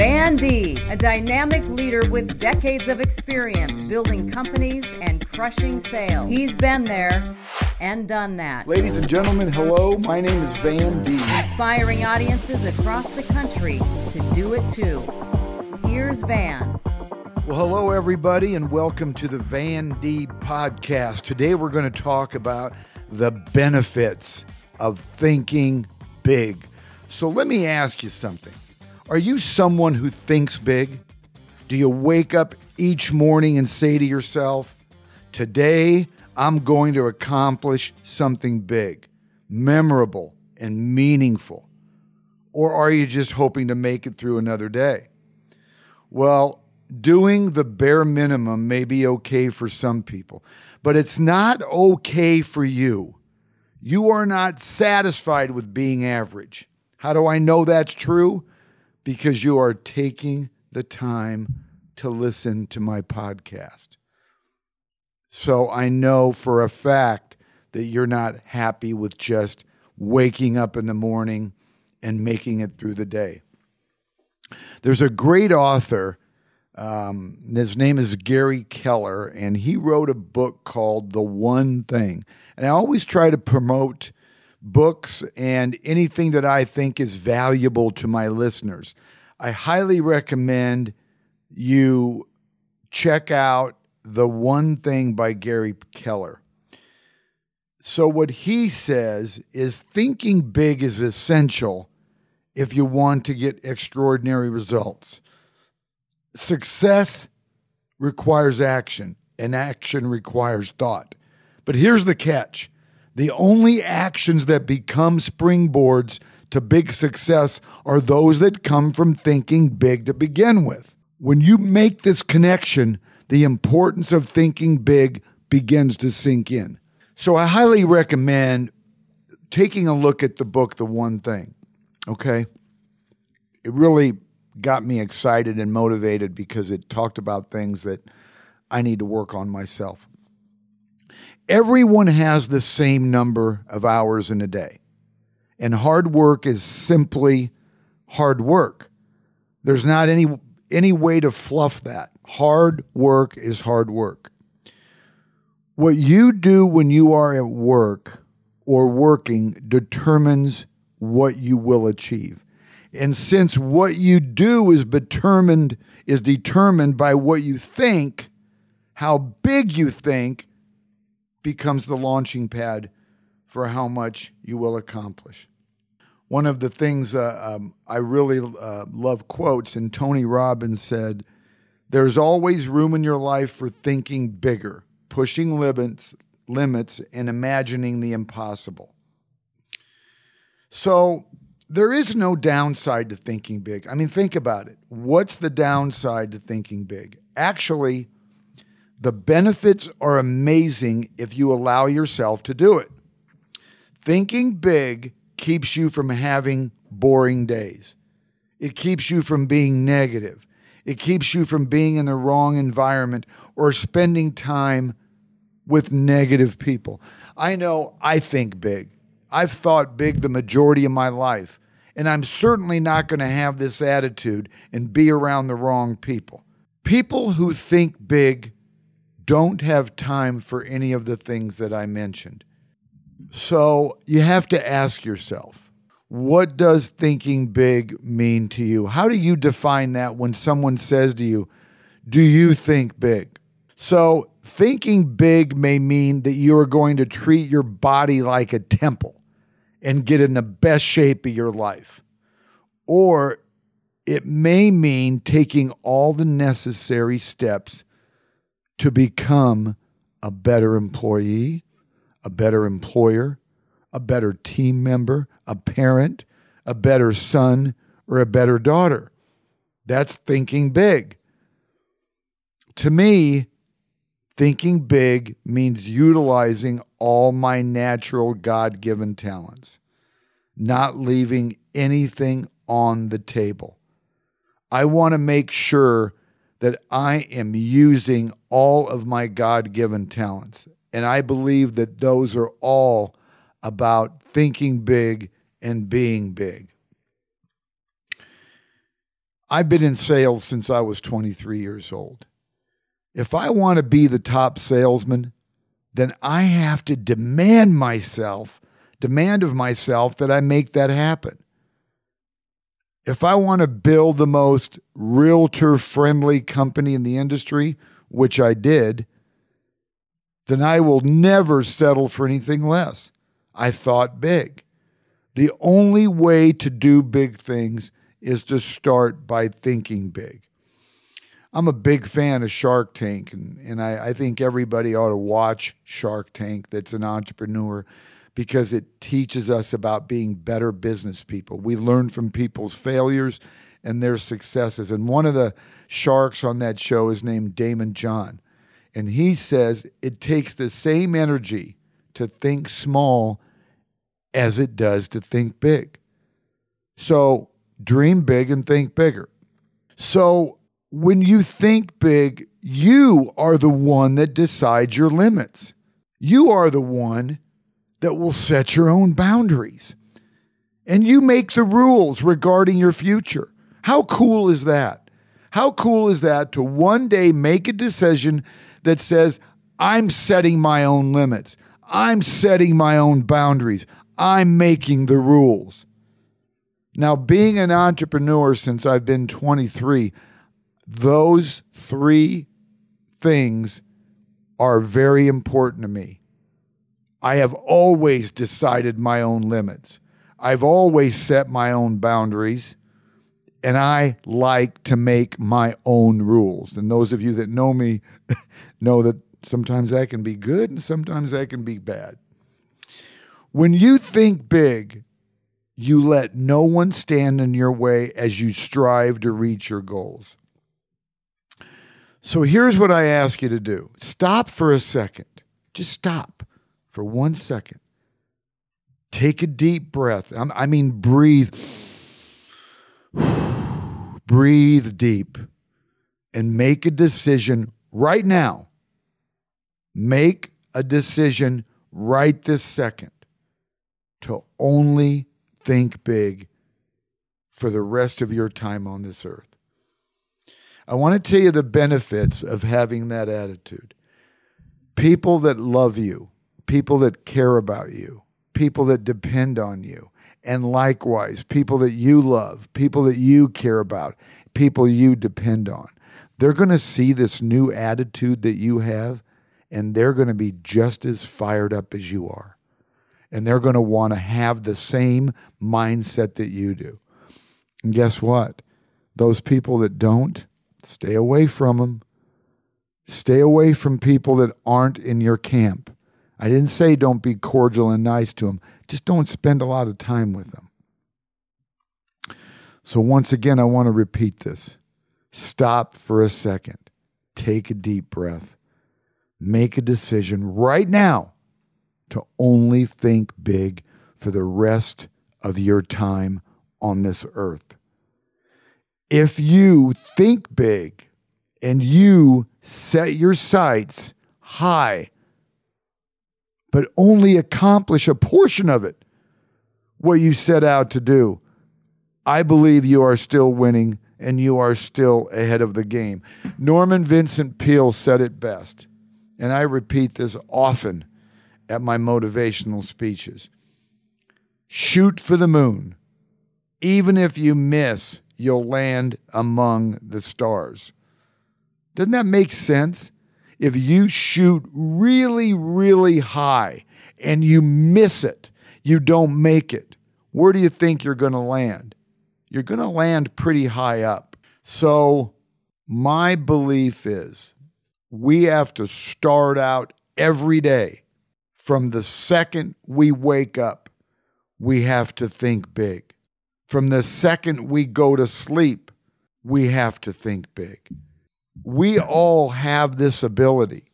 Van Deeb, a dynamic leader with decades of experience building companies and crushing sales. He's been there and done that. Ladies and gentlemen, hello. My name is Van Deeb. Inspiring audiences across the country to do it too. Here's Van. Well, hello, everybody, and welcome to the Van Deeb podcast. Today, we're going to talk about the benefits of thinking big. So, let me ask you something. Are you someone who thinks big? Do you wake up each morning and say to yourself, Today I'm going to accomplish something big, memorable, and meaningful? Or are you just hoping to make it through another day? Well, doing the bare minimum may be okay for some people, but it's not okay for you. You are not satisfied with being average. How do I know that's true? Because you are taking the time to listen to my podcast. So I know for a fact that you're not happy with just waking up in the morning and making it through the day. There's a great author. Um, his name is Gary Keller, and he wrote a book called The One Thing. And I always try to promote books and anything that I think is valuable to my listeners. I highly recommend you check out The One Thing by Gary Keller. So, what he says is thinking big is essential if you want to get extraordinary results. Success requires action, and action requires thought. But here's the catch the only actions that become springboards to big success are those that come from thinking big to begin with. When you make this connection, the importance of thinking big begins to sink in. So I highly recommend taking a look at the book, The One Thing. Okay? It really got me excited and motivated because it talked about things that I need to work on myself. Everyone has the same number of hours in a day, and hard work is simply hard work. There's not any any way to fluff that. Hard work is hard work. What you do when you are at work or working determines what you will achieve. And since what you do is determined is determined by what you think, how big you think becomes the launching pad for how much you will accomplish. One of the things uh, um, I really uh, love quotes, and Tony Robbins said, There's always room in your life for thinking bigger, pushing limits, limits, and imagining the impossible. So, there is no downside to thinking big. I mean, think about it. What's the downside to thinking big? Actually, the benefits are amazing if you allow yourself to do it. Thinking big keeps you from having boring days. It keeps you from being negative. It keeps you from being in the wrong environment or spending time with negative people. I know I think big. I've thought big the majority of my life, and I'm certainly not going to have this attitude and be around the wrong people. People who think big don't have time for any of the things that I mentioned. So you have to ask yourself, what does thinking big mean to you? How do you define that when someone says to you, Do you think big? So, thinking big may mean that you are going to treat your body like a temple and get in the best shape of your life. Or it may mean taking all the necessary steps to become a better employee, a better employer, a better team member, a parent, a better son, or a better daughter. That's thinking big. To me, thinking big means utilizing all my natural God given talents, not leaving anything on the table. I want to make sure that I am using all of my God given talents. And I believe that those are all about thinking big and being big. I've been in sales since I was 23 years old. If I want to be the top salesman, then I have to demand myself, demand of myself that I make that happen. If I want to build the most realtor friendly company in the industry, which I did, then I will never settle for anything less. I thought big. The only way to do big things is to start by thinking big. I'm a big fan of Shark Tank, and, and I, I think everybody ought to watch Shark Tank that's an entrepreneur because it teaches us about being better business people. We learn from people's failures and their successes. And one of the sharks on that show is named Daymond John. And he says it takes the same energy to think small as it does to think big. So dream big and think bigger. So when you think big, you are the one that decides your limits. You are the one that will set your own boundaries. And you make the rules regarding your future. How cool is that? How cool is that to one day make a decision that says, I'm setting my own limits, I'm setting my own boundaries, I'm making the rules. Now, being an entrepreneur since I've been 23, those three things are very important to me. I have always decided my own limits. I've always set my own boundaries, and I like to make my own rules. And those of you that know me know that sometimes that can be good and sometimes that can be bad. When you think big, you let no one stand in your way as you strive to reach your goals. So here's what I ask you to do stop for a second. Just stop for one second. Take a deep breath. I mean, breathe. breathe deep and make a decision right now. Make a decision right this second to only think big for the rest of your time on this earth. I want to tell you the benefits of having that attitude. People that love you, people that care about you, people that depend on you, and likewise, people that you love, people that you care about, people you depend on. They're going to see this new attitude that you have, and they're going to be just as fired up as you are. And they're going to want to have the same mindset that you do. And guess what? Those people that don't, Stay away from them. Stay away from people that aren't in your camp. I didn't say don't be cordial and nice to them, just don't spend a lot of time with them. So, once again, I want to repeat this. Stop for a second. Take a deep breath. Make a decision right now to only think big for the rest of your time on this earth if you think big and you set your sights high, but only accomplish a portion of it, what you set out to do, I believe you are still winning and you are still ahead of the game. Norman Vincent Peale said it best, and I repeat this often at my motivational speeches shoot for the moon. Even if you miss, you'll land among the stars. Doesn't that make sense? If you shoot really, really high and you miss it, you don't make it, where do you think you're going to land? You're going to land pretty high up. So, my belief is we have to start out every day from the second we wake up, we have to think big. From the second we go to sleep, we have to think big. We all have this ability.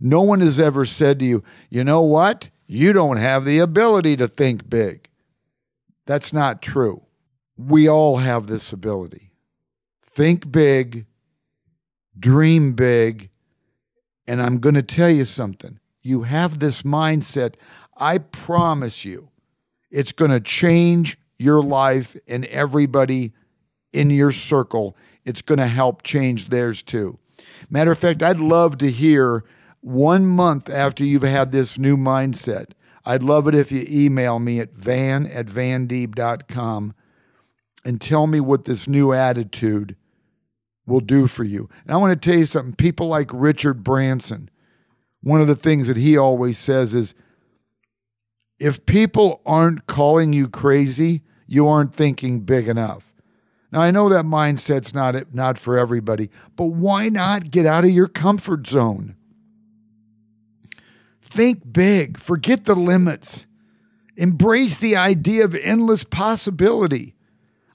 No one has ever said to you, you know what? You don't have the ability to think big. That's not true. We all have this ability. Think big, dream big, and I'm going to tell you something. You have this mindset. I promise you, it's going to change your life and everybody in your circle, it's going to help change theirs too. Matter of fact, I'd love to hear one month after you've had this new mindset. I'd love it if you email me at van at vandeeb.com and tell me what this new attitude will do for you. And I want to tell you something. People like Richard Branson, one of the things that he always says is if people aren't calling you crazy, you aren't thinking big enough. Now I know that mindset's not not for everybody, but why not get out of your comfort zone? Think big, forget the limits. Embrace the idea of endless possibility.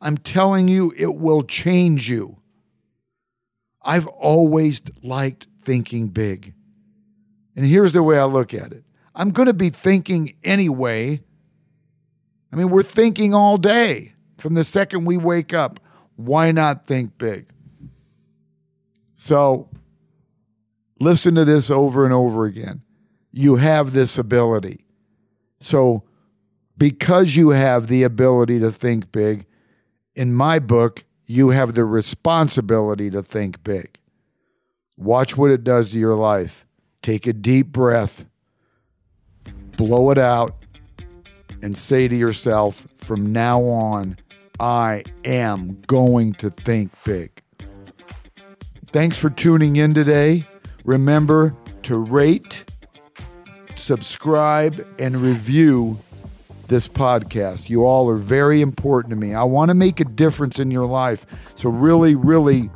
I'm telling you, it will change you. I've always liked thinking big. And here's the way I look at it I'm going to be thinking anyway. I mean, we're thinking all day from the second we wake up. Why not think big? So listen to this over and over again. You have this ability. So, because you have the ability to think big, in my book, you have the responsibility to think big. Watch what it does to your life. Take a deep breath, blow it out, and say to yourself from now on, I am going to think big. Thanks for tuning in today. Remember to rate, subscribe, and review this podcast. You all are very important to me. I want to make a difference in your life. So, really, really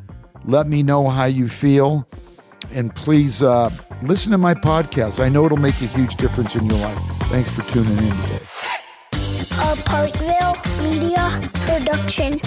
let me know how you feel. And please uh, listen to my podcast. I know it'll make a huge difference in your life. Thanks for tuning in today. Media Production.